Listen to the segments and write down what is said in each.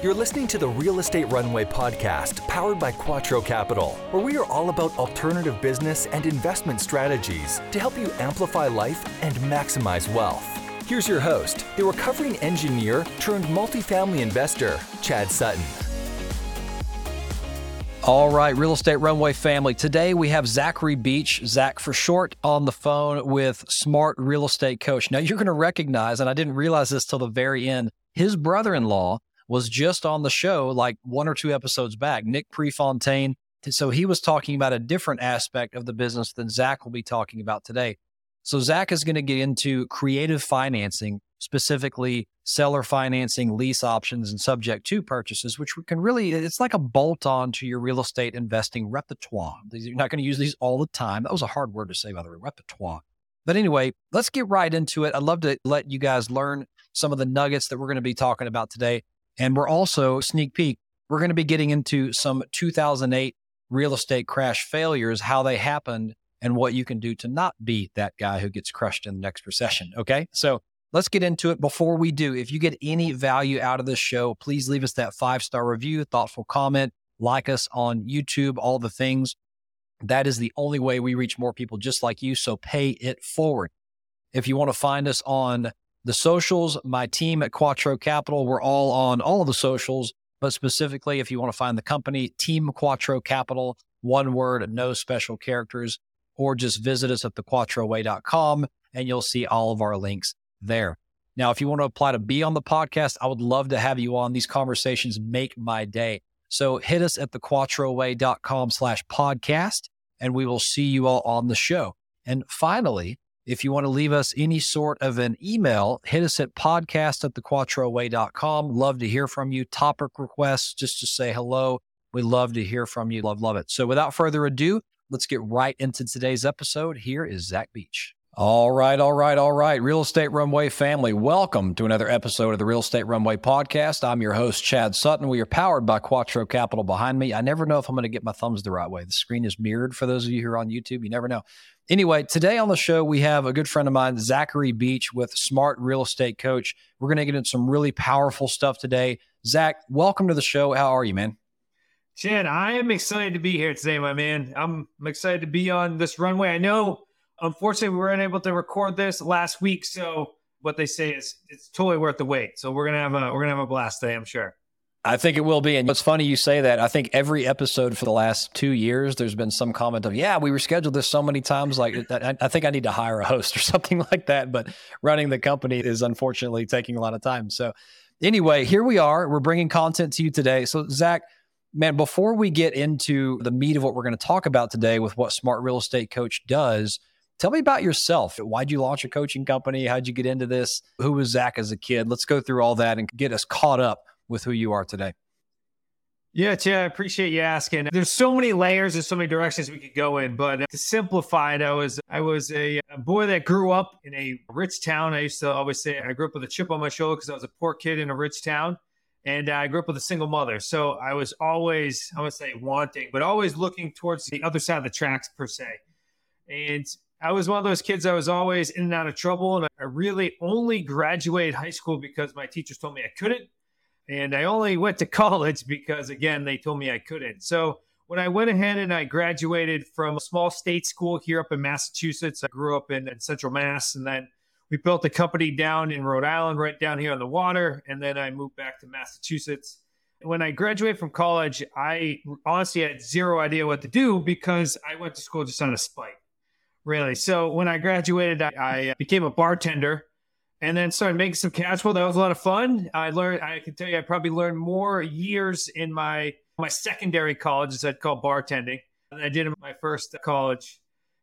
You're listening to the Real Estate Runway podcast powered by Quattro Capital, where we are all about alternative business and investment strategies to help you amplify life and maximize wealth. Here's your host, the recovering engineer turned multifamily investor, Chad Sutton. All right, Real Estate Runway family. Today we have Zachary Beach, Zach for short, on the phone with Smart Real Estate Coach. Now you're going to recognize, and I didn't realize this till the very end, his brother in law was just on the show like one or two episodes back, Nick Prefontaine. So he was talking about a different aspect of the business than Zach will be talking about today. So Zach is going to get into creative financing, specifically seller financing, lease options, and subject to purchases, which can really, it's like a bolt on to your real estate investing repertoire. You're not going to use these all the time. That was a hard word to say, by the way, repertoire. But anyway, let's get right into it. I'd love to let you guys learn some of the nuggets that we're going to be talking about today. And we're also, sneak peek, we're going to be getting into some 2008 real estate crash failures, how they happened, and what you can do to not be that guy who gets crushed in the next recession. Okay. So let's get into it. Before we do, if you get any value out of this show, please leave us that five star review, thoughtful comment, like us on YouTube, all the things. That is the only way we reach more people just like you. So pay it forward. If you want to find us on the socials, my team at Quattro Capital, we're all on all of the socials, but specifically, if you want to find the company, Team Quattro Capital, one word, no special characters, or just visit us at thequattroway.com and you'll see all of our links there. Now, if you want to apply to be on the podcast, I would love to have you on. These conversations make my day. So hit us at thequattroway.com slash podcast, and we will see you all on the show. And finally, if you want to leave us any sort of an email, hit us at podcast at thequattroway.com. Love to hear from you. Topic requests, just to say hello. We love to hear from you. Love, love it. So without further ado, let's get right into today's episode. Here is Zach Beach. All right, all right, all right. Real Estate Runway family, welcome to another episode of the Real Estate Runway podcast. I'm your host, Chad Sutton. We are powered by Quattro Capital behind me. I never know if I'm going to get my thumbs the right way. The screen is mirrored for those of you who are on YouTube. You never know. Anyway, today on the show, we have a good friend of mine, Zachary Beach with Smart Real Estate Coach. We're going to get into some really powerful stuff today. Zach, welcome to the show. How are you, man? Chad, I am excited to be here today, my man. I'm excited to be on this runway. I know Unfortunately, we weren't able to record this last week, so what they say is it's totally worth the wait. So we're gonna have a we're gonna have a blast today, I'm sure. I think it will be. And it's funny you say that. I think every episode for the last two years, there's been some comment of, yeah, we rescheduled this so many times. Like, I, I, think I need to hire a host or something like that. But running the company is unfortunately taking a lot of time. So, anyway, here we are. We're bringing content to you today. So, Zach, man, before we get into the meat of what we're going to talk about today with what Smart Real Estate Coach does, Tell me about yourself. Why'd you launch a coaching company? How'd you get into this? Who was Zach as a kid? Let's go through all that and get us caught up with who you are today. Yeah, Chad, I appreciate you asking. There's so many layers and so many directions we could go in, but to simplify it, I was I was a, a boy that grew up in a rich town. I used to always say I grew up with a chip on my shoulder because I was a poor kid in a rich town, and I grew up with a single mother. So I was always I would say wanting, but always looking towards the other side of the tracks per se. And I was one of those kids I was always in and out of trouble. And I really only graduated high school because my teachers told me I couldn't. And I only went to college because, again, they told me I couldn't. So when I went ahead and I graduated from a small state school here up in Massachusetts, I grew up in, in Central Mass. And then we built a company down in Rhode Island, right down here on the water. And then I moved back to Massachusetts. When I graduated from college, I honestly had zero idea what to do because I went to school just on a spike really. So when I graduated, I, I uh, became a bartender and then started making some cash flow. That was a lot of fun. I learned, I can tell you, I probably learned more years in my my secondary college, as I'd call bartending, than I did in my first uh, college.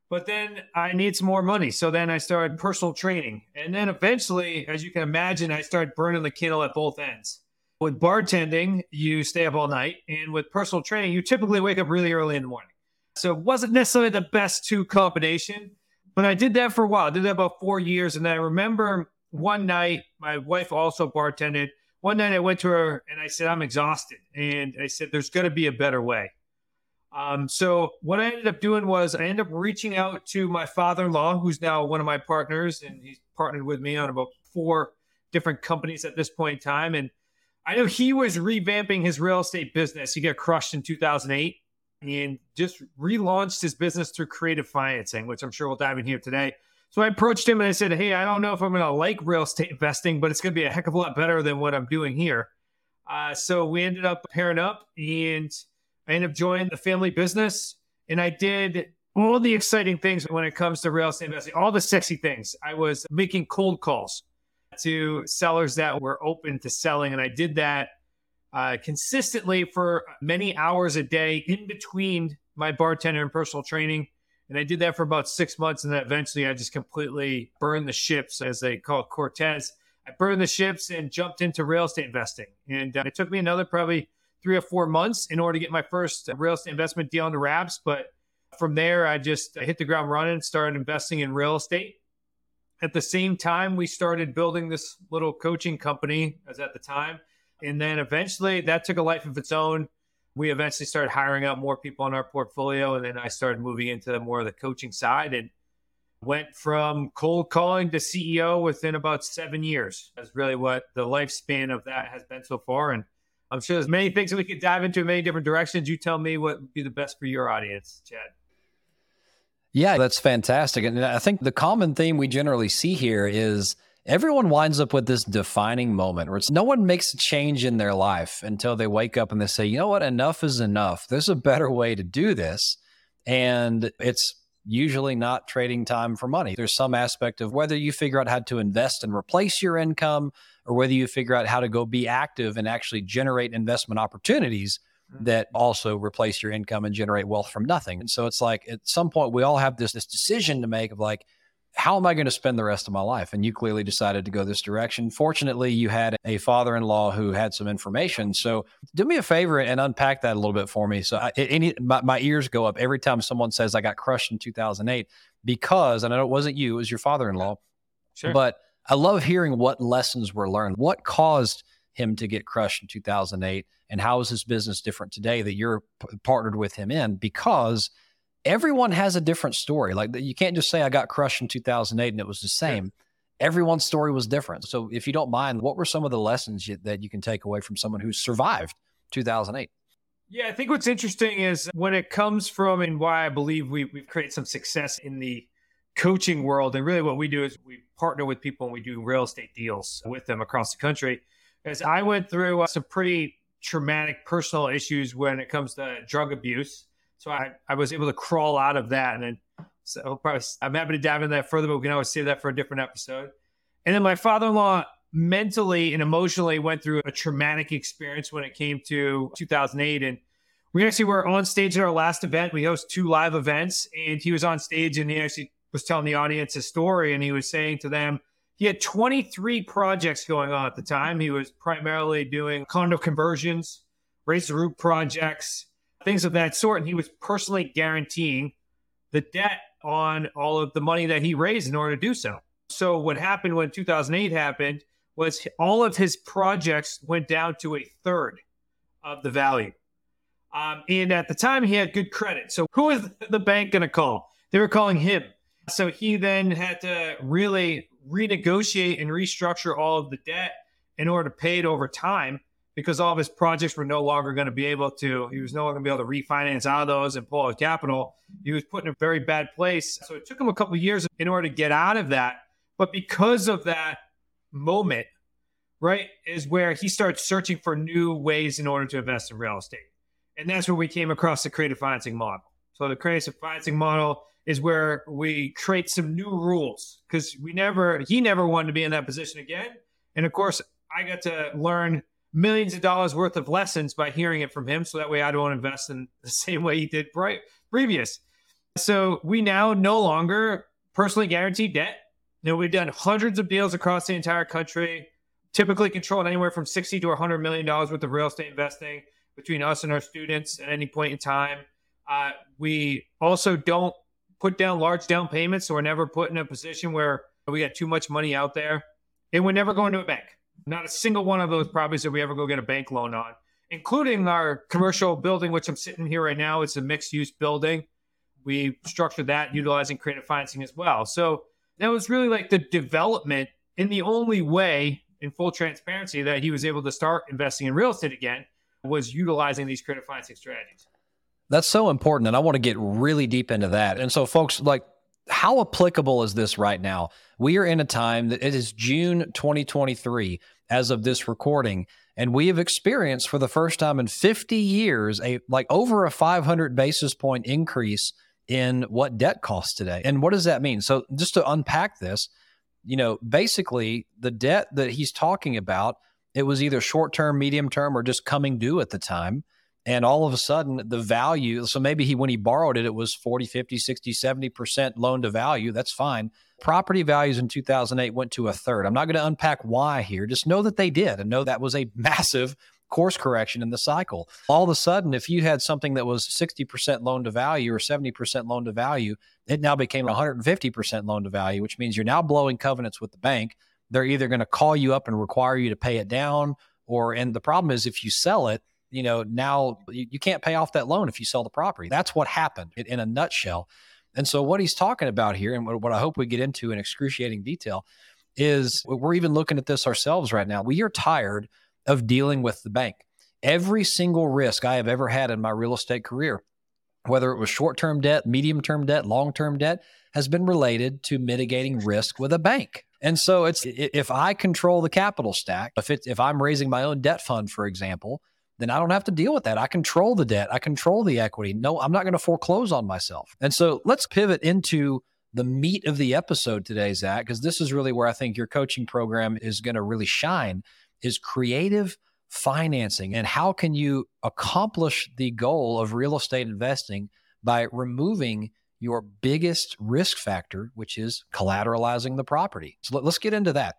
But then I need some more money. So then I started personal training. And then eventually, as you can imagine, I started burning the candle at both ends. With bartending, you stay up all night. And with personal training, you typically wake up really early in the morning. So it wasn't necessarily the best two combination, but I did that for a while. I did that about four years. And I remember one night, my wife also bartended. One night I went to her and I said, I'm exhausted. And I said, there's going to be a better way. Um, so what I ended up doing was I ended up reaching out to my father-in-law, who's now one of my partners, and he's partnered with me on about four different companies at this point in time. And I know he was revamping his real estate business. He got crushed in 2008 and just relaunched his business through creative financing, which I'm sure we'll dive in here today. So I approached him and I said, Hey, I don't know if I'm going to like real estate investing, but it's going to be a heck of a lot better than what I'm doing here. Uh, so we ended up pairing up and I ended up joining the family business. And I did all the exciting things when it comes to real estate investing, all the sexy things. I was making cold calls to sellers that were open to selling. And I did that uh, consistently for many hours a day in between my bartender and personal training. And I did that for about six months. And then eventually I just completely burned the ships, as they call it, Cortez. I burned the ships and jumped into real estate investing. And uh, it took me another probably three or four months in order to get my first real estate investment deal into wraps. But from there, I just hit the ground running, started investing in real estate. At the same time, we started building this little coaching company, as at the time. And then eventually that took a life of its own. We eventually started hiring out more people in our portfolio. And then I started moving into more of the coaching side and went from cold calling to CEO within about seven years. That's really what the lifespan of that has been so far. And I'm sure there's many things that we could dive into in many different directions. You tell me what would be the best for your audience, Chad. Yeah, that's fantastic. And I think the common theme we generally see here is everyone winds up with this defining moment where it's no one makes a change in their life until they wake up and they say, you know what, enough is enough. There's a better way to do this. And it's usually not trading time for money. There's some aspect of whether you figure out how to invest and replace your income or whether you figure out how to go be active and actually generate investment opportunities hmm. that also replace your income and generate wealth from nothing. And so it's like at some point we all have this this decision to make of like how am I going to spend the rest of my life? And you clearly decided to go this direction. Fortunately, you had a father-in-law who had some information. So do me a favor and unpack that a little bit for me. So I, any my, my ears go up every time someone says I got crushed in 2008 because and I know it wasn't you, it was your father-in-law. Sure. But I love hearing what lessons were learned. What caused him to get crushed in 2008 and how is his business different today that you're p- partnered with him in because everyone has a different story like you can't just say i got crushed in 2008 and it was the same yeah. everyone's story was different so if you don't mind what were some of the lessons you, that you can take away from someone who survived 2008 yeah i think what's interesting is when it comes from and why i believe we, we've created some success in the coaching world and really what we do is we partner with people and we do real estate deals with them across the country as I went through uh, some pretty traumatic personal issues when it comes to drug abuse. So I, I was able to crawl out of that. And then, so probably, I'm happy to dive into that further, but we can always save that for a different episode. And then my father in law mentally and emotionally went through a traumatic experience when it came to 2008. And we actually were on stage at our last event. We host two live events, and he was on stage and he actually was telling the audience his story. And he was saying to them, he had 23 projects going on at the time. He was primarily doing condo conversions, raise the roof projects, things of that sort. And he was personally guaranteeing the debt on all of the money that he raised in order to do so. So, what happened when 2008 happened was all of his projects went down to a third of the value. Um, and at the time, he had good credit. So, who is the bank going to call? They were calling him. So, he then had to really renegotiate and restructure all of the debt in order to pay it over time because all of his projects were no longer going to be able to, he was no longer going to be able to refinance out of those and pull out capital. He was put in a very bad place. So it took him a couple years in order to get out of that. But because of that moment, right, is where he starts searching for new ways in order to invest in real estate. And that's where we came across the creative financing model. So the creative financing model is where we create some new rules because we never, he never wanted to be in that position again. And of course, I got to learn millions of dollars worth of lessons by hearing it from him. So that way I don't invest in the same way he did previous. So we now no longer personally guarantee debt. You know, we've done hundreds of deals across the entire country, typically controlled anywhere from 60 to 100 million dollars worth of real estate investing between us and our students at any point in time. Uh, we also don't put down large down payments, so we're never put in a position where we got too much money out there. And we're never going to a bank. Not a single one of those properties that we ever go get a bank loan on, including our commercial building, which I'm sitting here right now. It's a mixed use building. We structured that utilizing creative financing as well. So that was really like the development in the only way in full transparency that he was able to start investing in real estate again was utilizing these creative financing strategies. That's so important. And I want to get really deep into that. And so, folks, like, how applicable is this right now? We are in a time that it is June 2023 as of this recording. And we have experienced for the first time in 50 years a like over a 500 basis point increase in what debt costs today. And what does that mean? So just to unpack this, you know, basically the debt that he's talking about, it was either short term, medium term, or just coming due at the time. And all of a sudden, the value, so maybe he, when he borrowed it, it was 40, 50, 60, 70% loan to value. That's fine. Property values in 2008 went to a third. I'm not going to unpack why here. Just know that they did and know that was a massive course correction in the cycle. All of a sudden, if you had something that was 60% loan to value or 70% loan to value, it now became 150% loan to value, which means you're now blowing covenants with the bank. They're either going to call you up and require you to pay it down, or, and the problem is if you sell it, you know, now you, you can't pay off that loan if you sell the property. That's what happened in, in a nutshell. And so, what he's talking about here, and what I hope we get into in excruciating detail, is we're even looking at this ourselves right now. We are tired of dealing with the bank. Every single risk I have ever had in my real estate career, whether it was short term debt, medium term debt, long term debt, has been related to mitigating risk with a bank. And so it's if I control the capital stack, if if I'm raising my own debt fund, for example, then I don't have to deal with that. I control the debt, I control the equity. No, I'm not going to foreclose on myself. And so let's pivot into the meat of the episode today, Zach, because this is really where I think your coaching program is going to really shine is creative financing and how can you accomplish the goal of real estate investing by removing your biggest risk factor, which is collateralizing the property. So let, us get into that.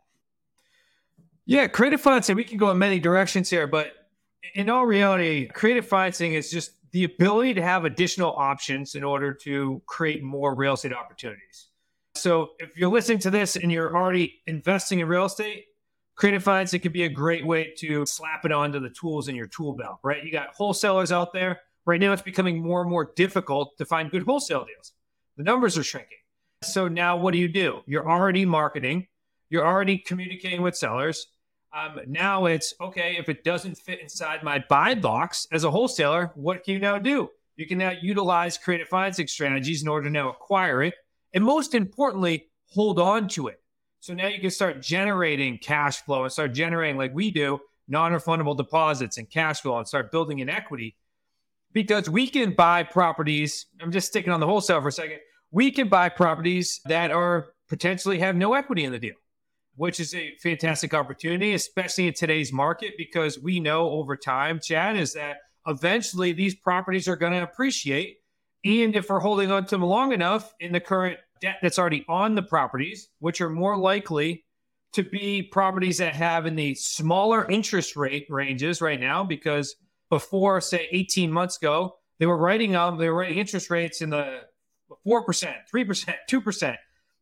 Yeah, creative financing, we can go in many directions here, but in all reality, creative financing is just the ability to have additional options in order to create more real estate opportunities. So if you're listening to this and you're already investing in real estate, creative financing can be a great way to slap it onto the tools in your tool belt, right? You got wholesalers out there. Right now, it's becoming more and more difficult to find good wholesale deals. The numbers are shrinking. So now what do you do? You're already marketing, you're already communicating with sellers um, now it's okay, if it doesn't fit inside my buy box as a wholesaler, what can you now do? You can now utilize creative financing strategies in order to now acquire it. And most importantly, hold on to it. So now you can start generating cash flow and start generating, like we do, non refundable deposits and cash flow and start building an equity. Because we can buy properties, I'm just sticking on the wholesale for a second. We can buy properties that are potentially have no equity in the deal which is a fantastic opportunity, especially in today's market, because we know over time, Chad, is that eventually these properties are going to appreciate. And if we're holding on to them long enough in the current debt that's already on the properties, which are more likely to be properties that have in the smaller interest rate ranges right now, because before, say, 18 months ago, they were writing them, they were writing interest rates in the 4%, 3%, 2%.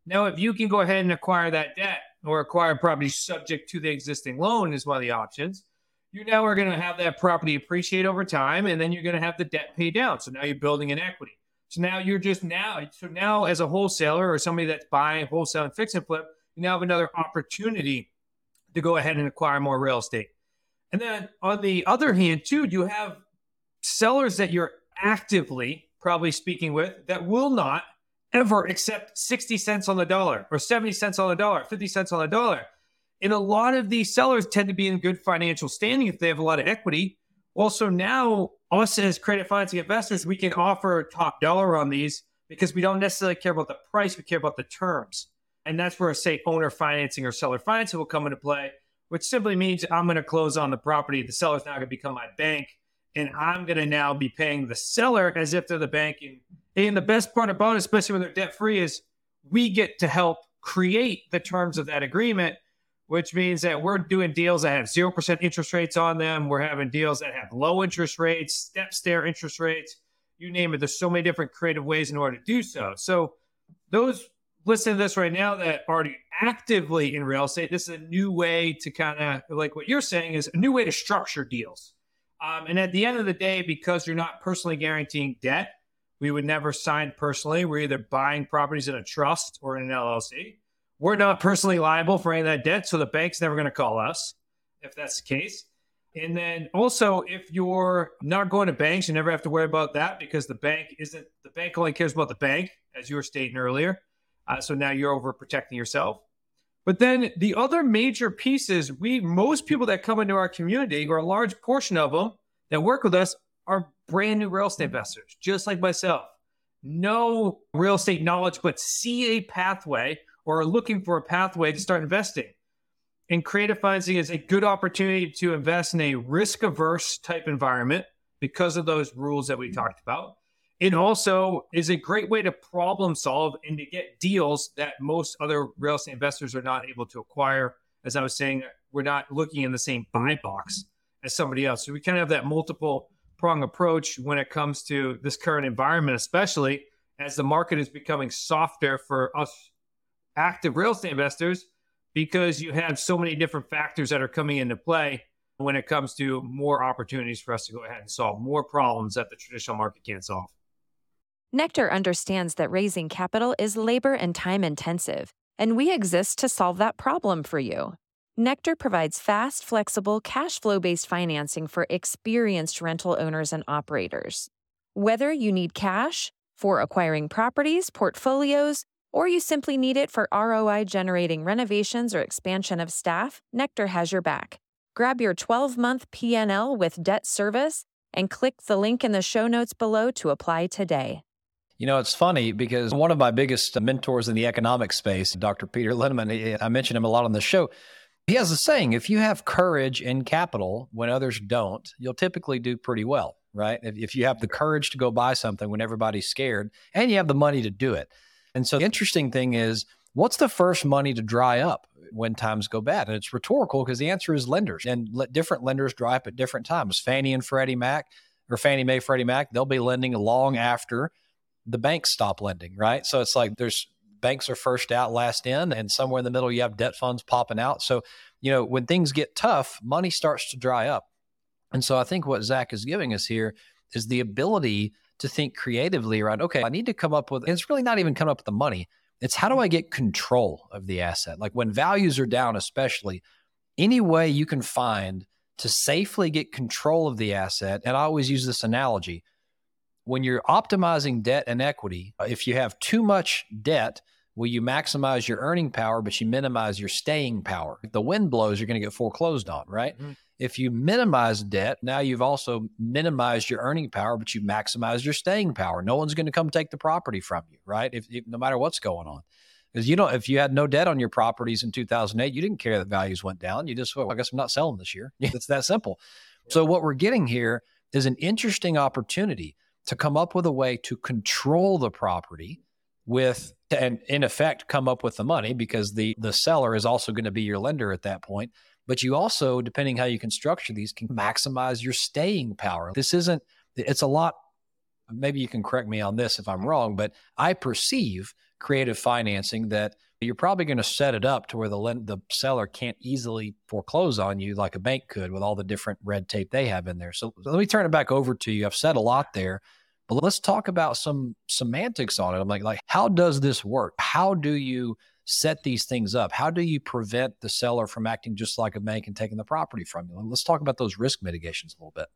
Now, if you can go ahead and acquire that debt or acquire property subject to the existing loan is one of the options. You now are going to have that property appreciate over time, and then you're going to have the debt pay down. So now you're building an equity. So now you're just now, so now as a wholesaler or somebody that's buying wholesale and fix and flip, you now have another opportunity to go ahead and acquire more real estate. And then on the other hand, too, you have sellers that you're actively probably speaking with that will not ever accept 60 cents on the dollar or 70 cents on the dollar, 50 cents on the dollar. And a lot of these sellers tend to be in good financial standing if they have a lot of equity. Also, now us as credit financing investors, we can offer top dollar on these because we don't necessarily care about the price, we care about the terms. And that's where, say, owner financing or seller financing will come into play, which simply means I'm going to close on the property. The seller's now going to become my bank, and I'm going to now be paying the seller as if they're the bank. And and the best part about it, especially when they're debt free, is we get to help create the terms of that agreement, which means that we're doing deals that have 0% interest rates on them. We're having deals that have low interest rates, step stair interest rates, you name it. There's so many different creative ways in order to do so. So, those listening to this right now that are already actively in real estate, this is a new way to kind of like what you're saying is a new way to structure deals. Um, and at the end of the day, because you're not personally guaranteeing debt, we would never sign personally. We're either buying properties in a trust or in an LLC, we're not personally liable for any of that debt. So the bank's never going to call us if that's the case. And then also, if you're not going to banks, you never have to worry about that because the bank isn't, the bank only cares about the bank, as you were stating earlier. Uh, so now you're over protecting yourself. But then the other major pieces, we, most people that come into our community, or a large portion of them that work with us, are brand new real estate hmm. investors, just like myself. No real estate knowledge, but see a pathway or are looking for a pathway to start investing. And creative financing is a good opportunity to invest in a risk averse type environment because of those rules that we hmm. talked about. It also is a great way to problem solve and to get deals that most other real estate investors are not able to acquire. As I was saying, we're not looking in the same buy box as somebody else. So we kind of have that multiple prong approach when it comes to this current environment, especially as the market is becoming softer for us active real estate investors because you have so many different factors that are coming into play when it comes to more opportunities for us to go ahead and solve more problems that the traditional market can't solve. Nectar understands that raising capital is labor and time intensive, and we exist to solve that problem for you. Nectar provides fast, flexible, cash flow based financing for experienced rental owners and operators. Whether you need cash for acquiring properties, portfolios, or you simply need it for ROI generating renovations or expansion of staff, Nectar has your back. Grab your 12 month PNL with debt service and click the link in the show notes below to apply today. You know, it's funny because one of my biggest mentors in the economic space, Dr. Peter Linneman, I mentioned him a lot on the show. He has a saying if you have courage and capital when others don't, you'll typically do pretty well, right? If, if you have the courage to go buy something when everybody's scared and you have the money to do it. And so the interesting thing is, what's the first money to dry up when times go bad? And it's rhetorical because the answer is lenders, and let different lenders dry up at different times. Fannie and Freddie Mac, or Fannie Mae, Freddie Mac, they'll be lending long after the banks stop lending, right? So it's like there's banks are first out, last in, and somewhere in the middle you have debt funds popping out. So, you know, when things get tough, money starts to dry up. And so I think what Zach is giving us here is the ability to think creatively around, okay, I need to come up with, it's really not even come up with the money. It's how do I get control of the asset? Like when values are down, especially, any way you can find to safely get control of the asset. And I always use this analogy when you're optimizing debt and equity, if you have too much debt, will you maximize your earning power, but you minimize your staying power? If the wind blows, you're going to get foreclosed on, right? Mm-hmm. If you minimize debt, now you've also minimized your earning power, but you maximize your staying power. No one's going to come take the property from you, right? If, if no matter what's going on. Because you know, if you had no debt on your properties in 2008, you didn't care that values went down. You just, well, I guess I'm not selling this year. it's that simple. Yeah. So what we're getting here is an interesting opportunity to come up with a way to control the property with and in effect come up with the money because the the seller is also going to be your lender at that point but you also depending how you can structure these can maximize your staying power this isn't it's a lot maybe you can correct me on this if i'm wrong but i perceive creative financing that you're probably going to set it up to where the the seller can't easily foreclose on you like a bank could with all the different red tape they have in there. So let me turn it back over to you. I've said a lot there, but let's talk about some semantics on it. I'm like, like how does this work? How do you set these things up? How do you prevent the seller from acting just like a bank and taking the property from you? let's talk about those risk mitigations a little bit.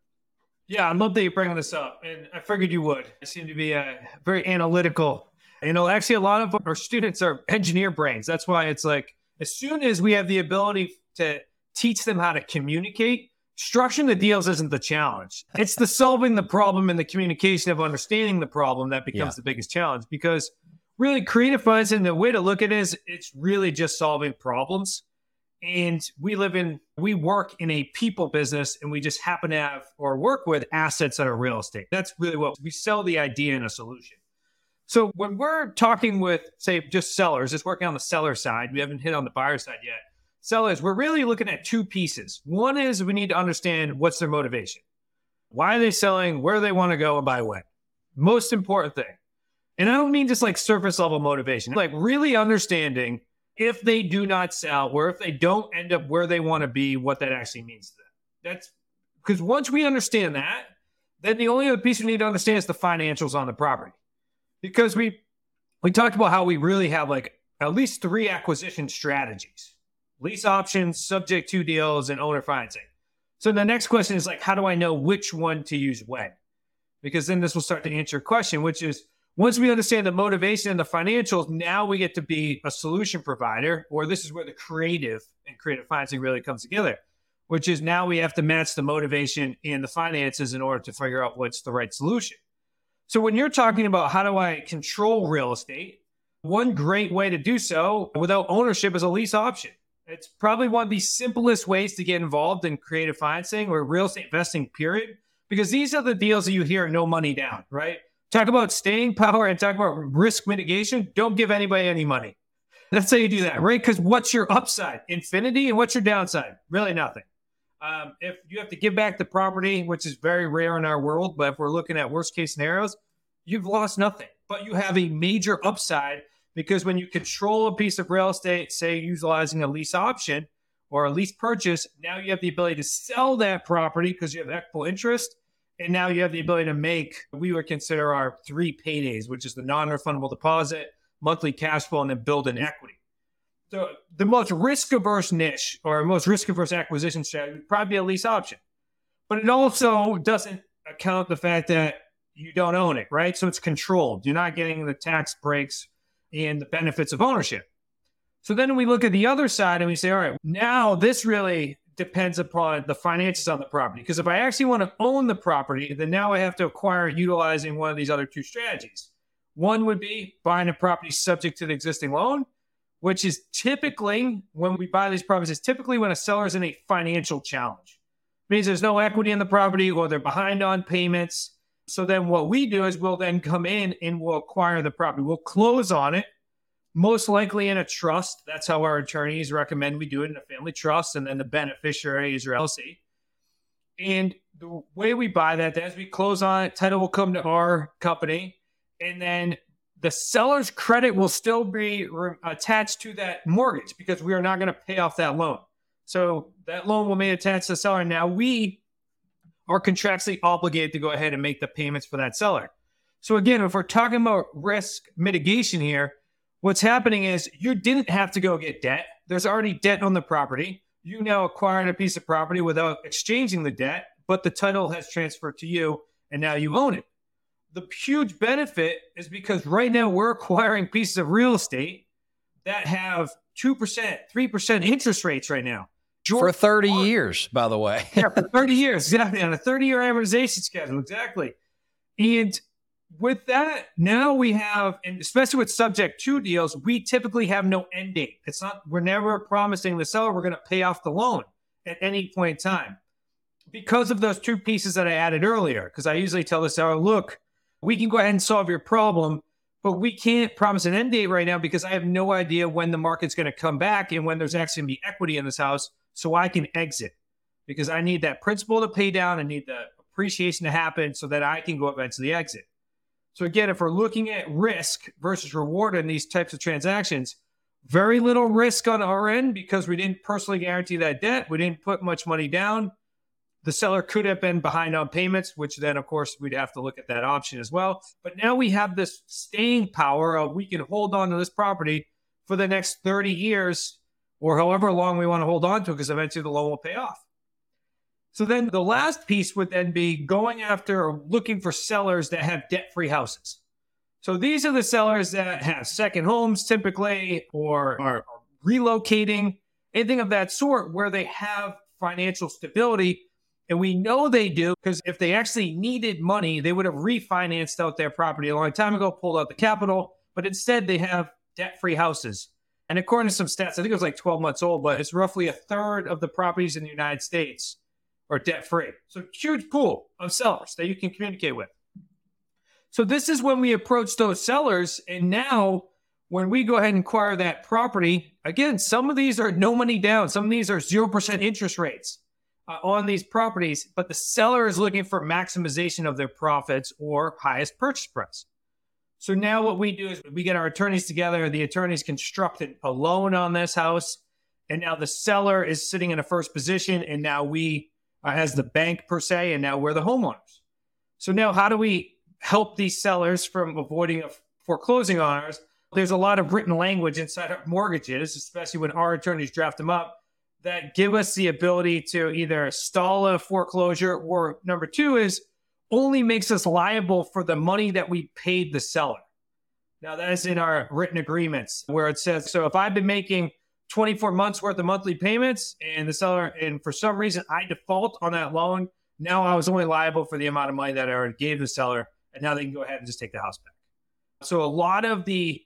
Yeah, I love that you're bringing this up, and I figured you would. I seem to be a very analytical you know, actually, a lot of our students are engineer brains. That's why it's like as soon as we have the ability to teach them how to communicate, structuring the deals isn't the challenge. It's the solving the problem and the communication of understanding the problem that becomes yeah. the biggest challenge because really creative financing, the way to look at it is it's really just solving problems. And we live in, we work in a people business and we just happen to have or work with assets that are real estate. That's really what we sell the idea and a solution. So when we're talking with, say, just sellers, just working on the seller side, we haven't hit on the buyer side yet. Sellers, we're really looking at two pieces. One is we need to understand what's their motivation. Why are they selling? Where do they want to go and by when? Most important thing. And I don't mean just like surface level motivation, like really understanding if they do not sell or if they don't end up where they want to be, what that actually means to them. That's because once we understand that, then the only other piece we need to understand is the financials on the property because we we talked about how we really have like at least three acquisition strategies lease options, subject to deals, and owner financing. So the next question is like, how do I know which one to use when? Because then this will start to answer your question, which is once we understand the motivation and the financials, now we get to be a solution provider, or this is where the creative and creative financing really comes together, which is now we have to match the motivation and the finances in order to figure out what's the right solution. So when you're talking about how do I control real estate, one great way to do so without ownership is a lease option. It's probably one of the simplest ways to get involved in creative financing or real estate investing, period, because these are the deals that you hear no money down, right? Talk about staying power and talk about risk mitigation. Don't give anybody any money. That's how you do that, right? Because what's your upside? Infinity. And what's your downside? Really nothing. Um, if you have to give back the property, which is very rare in our world, but if we're looking at worst case scenarios, you've lost nothing, but you have a major upside because when you control a piece of real estate, say utilizing a lease option or a lease purchase, now you have the ability to sell that property because you have equitable interest. And now you have the ability to make, we would consider our three paydays, which is the non refundable deposit, monthly cash flow, and then build an equity. So the most risk averse niche or most risk averse acquisition strategy would probably be a lease option. But it also doesn't account the fact that you don't own it, right? So it's controlled. You're not getting the tax breaks and the benefits of ownership. So then we look at the other side and we say, all right, now this really depends upon the finances on the property. Because if I actually want to own the property, then now I have to acquire utilizing one of these other two strategies. One would be buying a property subject to the existing loan, which is typically when we buy these properties, typically when a seller is in a financial challenge. It means there's no equity in the property or they're behind on payments so then what we do is we'll then come in and we'll acquire the property. We'll close on it, most likely in a trust. That's how our attorneys recommend we do it in a family trust, and then the beneficiary is your LLC. And the way we buy that, as we close on it, title will come to our company, and then the seller's credit will still be re- attached to that mortgage because we are not going to pay off that loan. So that loan will be attached to the seller. Now we are contractually obligated to go ahead and make the payments for that seller. So again, if we're talking about risk mitigation here, what's happening is you didn't have to go get debt. There's already debt on the property. You now acquired a piece of property without exchanging the debt, but the title has transferred to you and now you own it. The huge benefit is because right now we're acquiring pieces of real estate that have 2%, 3% interest rates right now. George for 30 years, by the way. yeah, for 30 years, exactly. On a 30 year amortization schedule, exactly. And with that, now we have, and especially with subject to deals, we typically have no end date. It's not, we're never promising the seller we're going to pay off the loan at any point in time because of those two pieces that I added earlier. Because I usually tell the seller, look, we can go ahead and solve your problem, but we can't promise an end date right now because I have no idea when the market's going to come back and when there's actually going to be equity in this house so I can exit because I need that principal to pay down. I need the appreciation to happen so that I can go eventually exit. So again, if we're looking at risk versus reward in these types of transactions, very little risk on our end because we didn't personally guarantee that debt. We didn't put much money down. The seller could have been behind on payments, which then, of course, we'd have to look at that option as well. But now we have this staying power of we can hold on to this property for the next 30 years or however long we want to hold on to it, because eventually the loan will pay off. So then the last piece would then be going after or looking for sellers that have debt free houses. So these are the sellers that have second homes typically or are relocating, anything of that sort where they have financial stability. And we know they do because if they actually needed money, they would have refinanced out their property a long time ago, pulled out the capital, but instead they have debt free houses. And according to some stats, I think it was like 12 months old, but it's roughly a third of the properties in the United States are debt free. So huge pool of sellers that you can communicate with. So this is when we approach those sellers. And now when we go ahead and acquire that property, again, some of these are no money down. Some of these are 0% interest rates uh, on these properties, but the seller is looking for maximization of their profits or highest purchase price. So now what we do is we get our attorneys together. The attorneys constructed a loan on this house. And now the seller is sitting in a first position. And now we, uh, as the bank per se, and now we're the homeowners. So now how do we help these sellers from avoiding a foreclosing on ours? there's a lot of written language inside of mortgages, especially when our attorneys draft them up, that give us the ability to either stall a foreclosure or number two is only makes us liable for the money that we paid the seller. Now, that is in our written agreements where it says, so if I've been making 24 months worth of monthly payments and the seller, and for some reason I default on that loan, now I was only liable for the amount of money that I already gave the seller. And now they can go ahead and just take the house back. So a lot of the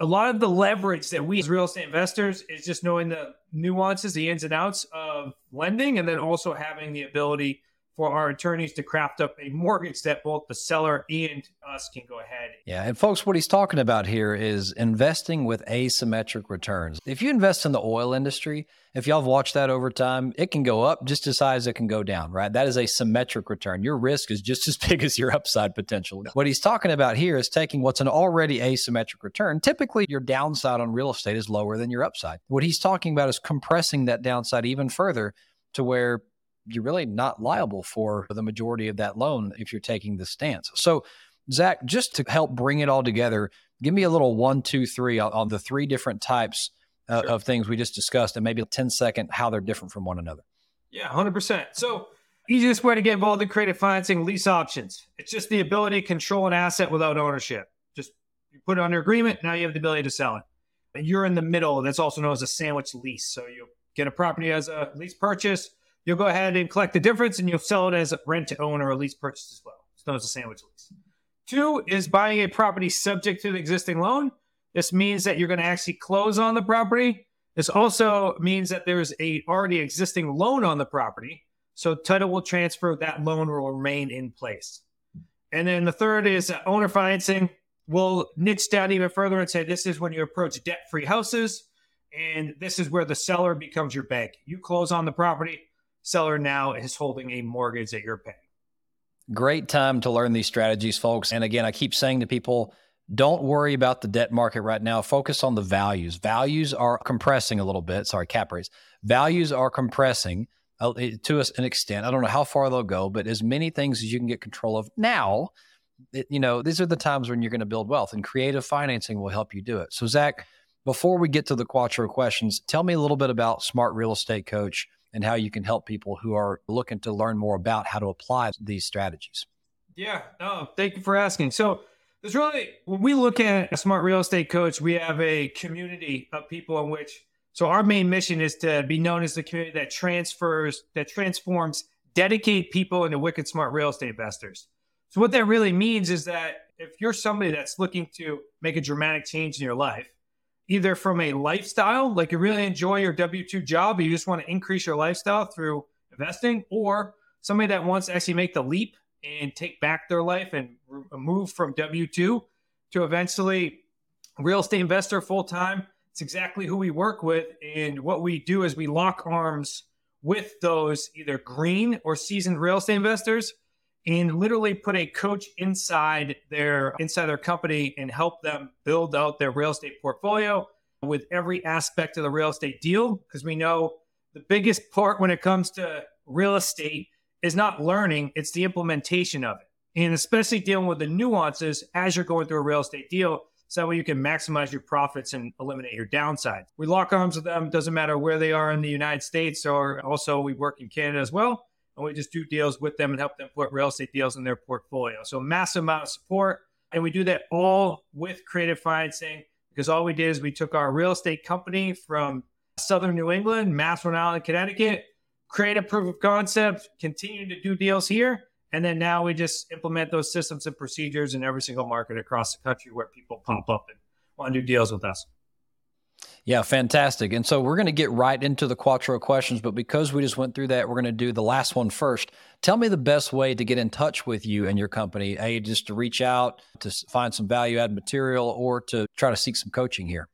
a lot of the leverage that we as real estate investors is just knowing the nuances, the ins and outs of lending, and then also having the ability for our attorneys to craft up a mortgage that both the seller and us can go ahead. Yeah. And folks, what he's talking about here is investing with asymmetric returns. If you invest in the oil industry, if y'all have watched that over time, it can go up just as high as it can go down, right? That is a symmetric return. Your risk is just as big as your upside potential. What he's talking about here is taking what's an already asymmetric return. Typically, your downside on real estate is lower than your upside. What he's talking about is compressing that downside even further to where you're really not liable for the majority of that loan if you're taking the stance. So, Zach, just to help bring it all together, give me a little one, two, three on, on the three different types uh, sure. of things we just discussed, and maybe a 10 second how they're different from one another. Yeah, 100%. So, easiest way to get involved in creative financing lease options. It's just the ability to control an asset without ownership. Just you put it under agreement, now you have the ability to sell it. And you're in the middle. That's also known as a sandwich lease. So, you get a property as a lease purchase You'll go ahead and collect the difference and you'll sell it as a rent to own or a lease purchase as well. It's known as a sandwich lease. Two is buying a property subject to the existing loan. This means that you're going to actually close on the property. This also means that there's a already existing loan on the property. So title will transfer, that loan will remain in place. And then the third is owner financing. We'll niche down even further and say this is when you approach debt free houses. And this is where the seller becomes your bank. You close on the property, seller now is holding a mortgage that you're paying. Great time to learn these strategies, folks. And again, I keep saying to people, don't worry about the debt market right now. Focus on the values. Values are compressing a little bit. Sorry, cap rates. Values are compressing uh, to an extent. I don't know how far they'll go, but as many things as you can get control of now, it, you know, these are the times when you're going to build wealth, and creative financing will help you do it. So, Zach, before we get to the Quattro questions, tell me a little bit about Smart Real Estate Coach and how you can help people who are looking to learn more about how to apply these strategies. Yeah, no, thank you for asking. So, there's really, when we look at a smart real estate coach, we have a community of people in which, so our main mission is to be known as the community that transfers, that transforms, dedicate people into wicked smart real estate investors. So, what that really means is that if you're somebody that's looking to make a dramatic change in your life, either from a lifestyle, like you really enjoy your W 2 job, you just want to increase your lifestyle through investing, or somebody that wants to actually make the leap and take back their life and move from W 2 to eventually real estate investor full time. It's exactly who we work with. And what we do is we lock arms with those either green or seasoned real estate investors and literally put a coach inside their inside their company and help them build out their real estate portfolio with every aspect of the real estate deal. Because we know the biggest part when it comes to real estate is not learning it's the implementation of it. And especially dealing with the nuances as you're going through a real estate deal so that way you can maximize your profits and eliminate your downside we lock arms with them doesn't matter where they are in the united states or also we work in canada as well and we just do deals with them and help them put real estate deals in their portfolio. So massive amount of support. And we do that all with creative financing because all we did is we took our real estate company from Southern New England, Mass, Rhode Island, Connecticut, create a proof of concept, continue to do deals here. And then now we just implement those systems and procedures in every single market across the country where people pop up and want to do deals with us. Yeah, fantastic. And so we're going to get right into the Quattro questions, but because we just went through that, we're going to do the last one first. Tell me the best way to get in touch with you and your company, A, just to reach out to find some value add material or to try to seek some coaching here.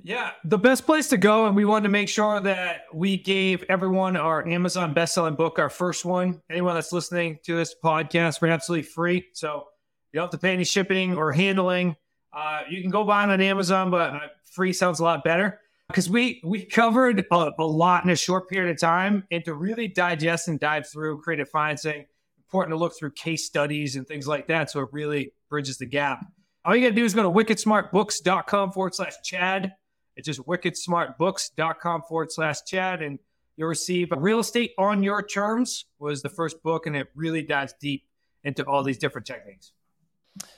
Yeah, the best place to go, and we wanted to make sure that we gave everyone our Amazon best-selling book, our first one. Anyone that's listening to this podcast we're absolutely free, so you don't have to pay any shipping or handling. Uh, you can go buy it on Amazon, but uh, free sounds a lot better because we we covered a, a, lot in a short period of time and to really digest and dive through creative financing important to look through case studies and things like that so it really bridges the gap All you got to do is go to wickedsmartbooks.com forward slash Chad. It's just wickedsmartbooks.com forward slash Chad. And you'll receive Real Estate on Your Terms was the first book, and it really dives deep into all these different techniques.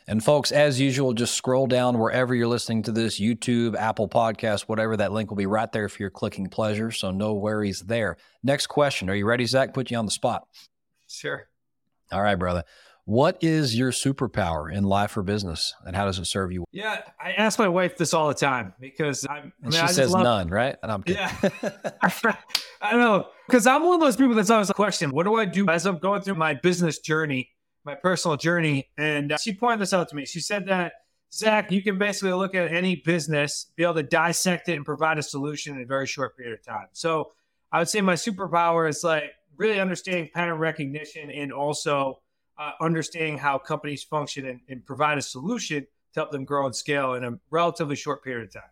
And folks, as usual, just scroll down wherever you're listening to this YouTube, Apple Podcast, whatever. That link will be right there for your clicking pleasure. So no worries there. Next question. Are you ready, Zach? Put you on the spot. Sure. All right, brother. What is your superpower in life or business, and how does it serve you? Yeah, I ask my wife this all the time because I'm. I mean, she says love, none, right? And I'm kidding. Yeah, I don't know because I'm one of those people that's always a question: What do I do as I'm going through my business journey, my personal journey? And uh, she pointed this out to me. She said that Zach, you can basically look at any business, be able to dissect it, and provide a solution in a very short period of time. So I would say my superpower is like really understanding pattern recognition and also uh, understanding how companies function and, and provide a solution to help them grow and scale in a relatively short period of time.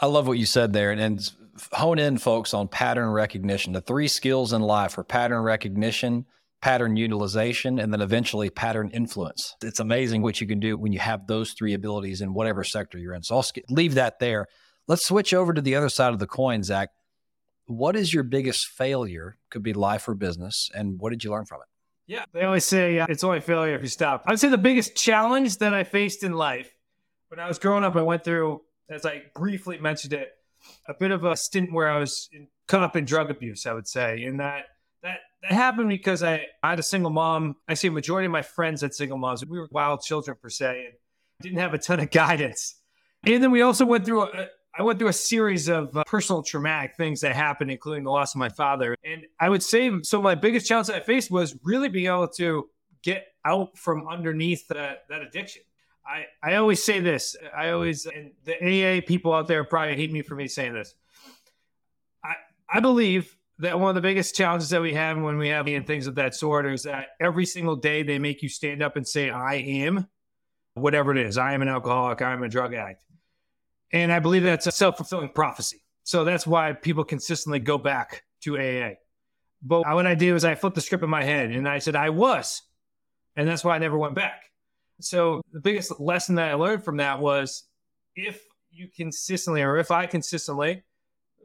I love what you said there. And, and, hone in, folks, on pattern recognition. The three skills in life are pattern recognition, pattern utilization, and then eventually pattern influence. It's amazing what you can do when you have those three abilities in whatever sector you're in. So I'll leave that there. Let's switch over to the other side of the coin, Zach. What is your biggest failure? Could be life or business. And what did you learn from it? Yeah, they always say uh, it's only failure if you stop. I would say the biggest challenge that I faced in life when I was growing up, I went through, as I briefly mentioned it, a bit of a stint where I was in, caught up in drug abuse. I would say, in that that happened because I, I had a single mom. I see a majority of my friends had single moms. We were wild children per se, and didn't have a ton of guidance. And then we also went through a, I went through a series of uh, personal traumatic things that happened, including the loss of my father. And I would say, so my biggest challenge that I faced was really being able to get out from underneath that, that addiction. I, I always say this. I always, and the AA people out there probably hate me for me saying this. I, I believe that one of the biggest challenges that we have when we have and things of that sort is that every single day they make you stand up and say, I am whatever it is. I am an alcoholic. I am a drug addict. And I believe that's a self fulfilling prophecy. So that's why people consistently go back to AA. But what I did was I flipped the script in my head and I said, I was. And that's why I never went back. So the biggest lesson that I learned from that was if you consistently, or if I consistently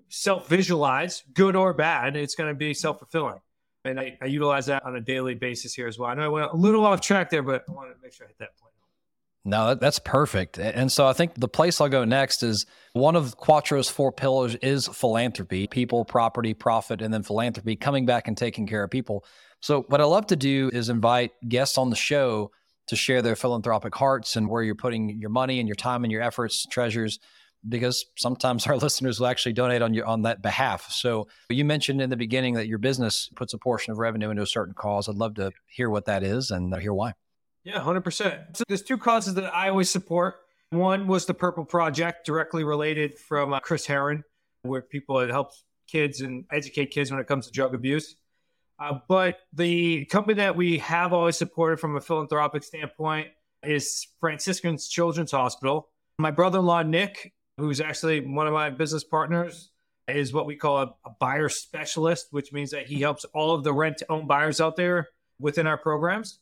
self visualize, good or bad, it's going to be self fulfilling. And I, I utilize that on a daily basis here as well. I know I went a little off track there, but I want to make sure I hit that point. No, that's perfect. And so I think the place I'll go next is one of Quattro's four pillars is philanthropy, people, property, profit, and then philanthropy, coming back and taking care of people. So what I love to do is invite guests on the show to share their philanthropic hearts and where you're putting your money and your time and your efforts, treasures, because sometimes our listeners will actually donate on your on that behalf. So you mentioned in the beginning that your business puts a portion of revenue into a certain cause. I'd love to hear what that is and hear why. Yeah, 100%. So there's two causes that I always support. One was the Purple Project, directly related from uh, Chris Herren, where people it helps kids and educate kids when it comes to drug abuse. Uh, but the company that we have always supported from a philanthropic standpoint is Franciscan's Children's Hospital. My brother in law, Nick, who's actually one of my business partners, is what we call a, a buyer specialist, which means that he helps all of the rent to own buyers out there within our programs.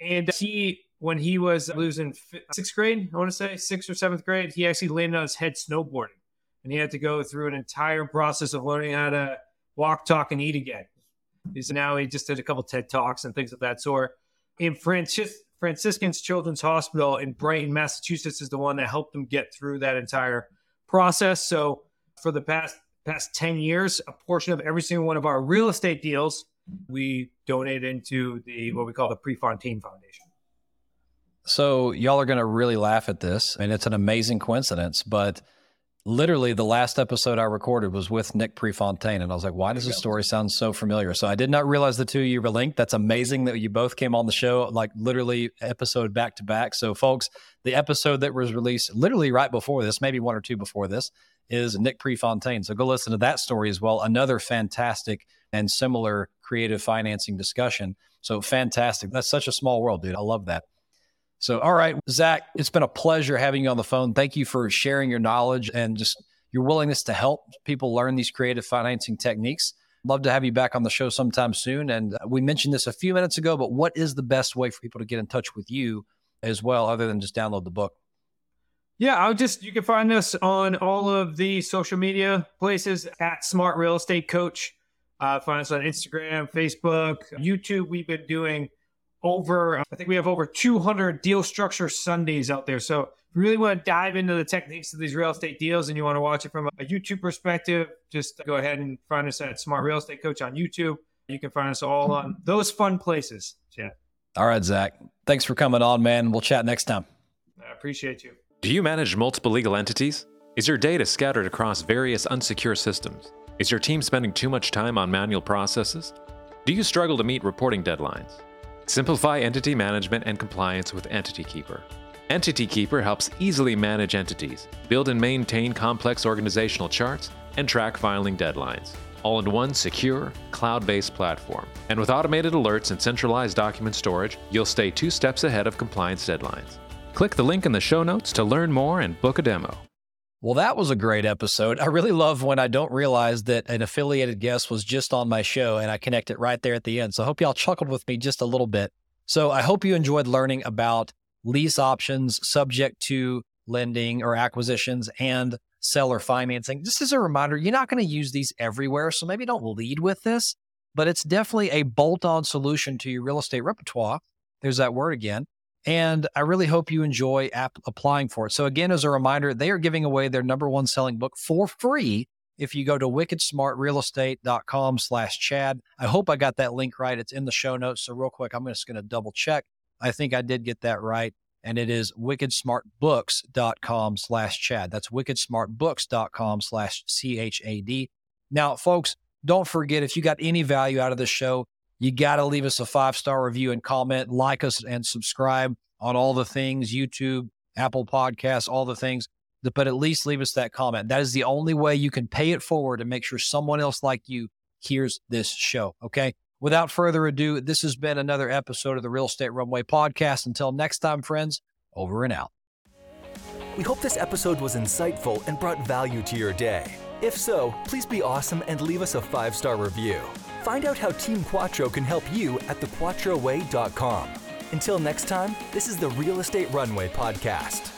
And he, when he was losing sixth grade, I want to say sixth or seventh grade, he actually landed on his head snowboarding. And he had to go through an entire process of learning how to walk, talk, and eat again. He's now he just did a couple TED talks and things of that sort. In Francis, Franciscan's Children's Hospital in Brighton, Massachusetts, is the one that helped them get through that entire process. So for the past past 10 years, a portion of every single one of our real estate deals we donate into the what we call the Prefontaine Foundation. So y'all are going to really laugh at this, and it's an amazing coincidence, but literally the last episode I recorded was with Nick Prefontaine, and I was like, "Why does this story sound so familiar?" So I did not realize the two of you were linked. That's amazing that you both came on the show, like literally episode back to back. So, folks, the episode that was released literally right before this, maybe one or two before this, is Nick Prefontaine. So go listen to that story as well. Another fantastic and similar creative financing discussion. So fantastic. That's such a small world, dude. I love that. So, all right, Zach, it's been a pleasure having you on the phone. Thank you for sharing your knowledge and just your willingness to help people learn these creative financing techniques. Love to have you back on the show sometime soon. And we mentioned this a few minutes ago, but what is the best way for people to get in touch with you as well, other than just download the book? Yeah, I'll just, you can find us on all of the social media places at Smart Real Estate Coach. Uh, find us on Instagram, Facebook, YouTube. We've been doing over, um, I think we have over 200 deal structure Sundays out there. So if you really want to dive into the techniques of these real estate deals and you want to watch it from a YouTube perspective, just go ahead and find us at Smart Real Estate Coach on YouTube. You can find us all on those fun places. Yeah. All right, Zach. Thanks for coming on, man. We'll chat next time. I appreciate you. Do you manage multiple legal entities? Is your data scattered across various unsecure systems? Is your team spending too much time on manual processes? Do you struggle to meet reporting deadlines? Simplify entity management and compliance with Entity Keeper. Entity Keeper helps easily manage entities, build and maintain complex organizational charts, and track filing deadlines, all in one secure, cloud based platform. And with automated alerts and centralized document storage, you'll stay two steps ahead of compliance deadlines. Click the link in the show notes to learn more and book a demo. Well, that was a great episode. I really love when I don't realize that an affiliated guest was just on my show and I connect it right there at the end. So I hope y'all chuckled with me just a little bit. So I hope you enjoyed learning about lease options subject to lending or acquisitions and seller financing. Just as a reminder, you're not going to use these everywhere. So maybe don't lead with this, but it's definitely a bolt on solution to your real estate repertoire. There's that word again. And I really hope you enjoy ap- applying for it. So, again, as a reminder, they are giving away their number one selling book for free if you go to wickedsmartrealestate.com slash Chad. I hope I got that link right. It's in the show notes. So, real quick, I'm just going to double check. I think I did get that right. And it is wickedsmartbooks.com slash Chad. That's wickedsmartbooks.com slash C H A D. Now, folks, don't forget if you got any value out of this show, you got to leave us a five star review and comment, like us and subscribe on all the things YouTube, Apple Podcasts, all the things. But at least leave us that comment. That is the only way you can pay it forward and make sure someone else like you hears this show. Okay. Without further ado, this has been another episode of the Real Estate Runway podcast. Until next time, friends, over and out. We hope this episode was insightful and brought value to your day. If so, please be awesome and leave us a five star review. Find out how Team Quattro can help you at thequattroway.com. Until next time, this is the Real Estate Runway Podcast.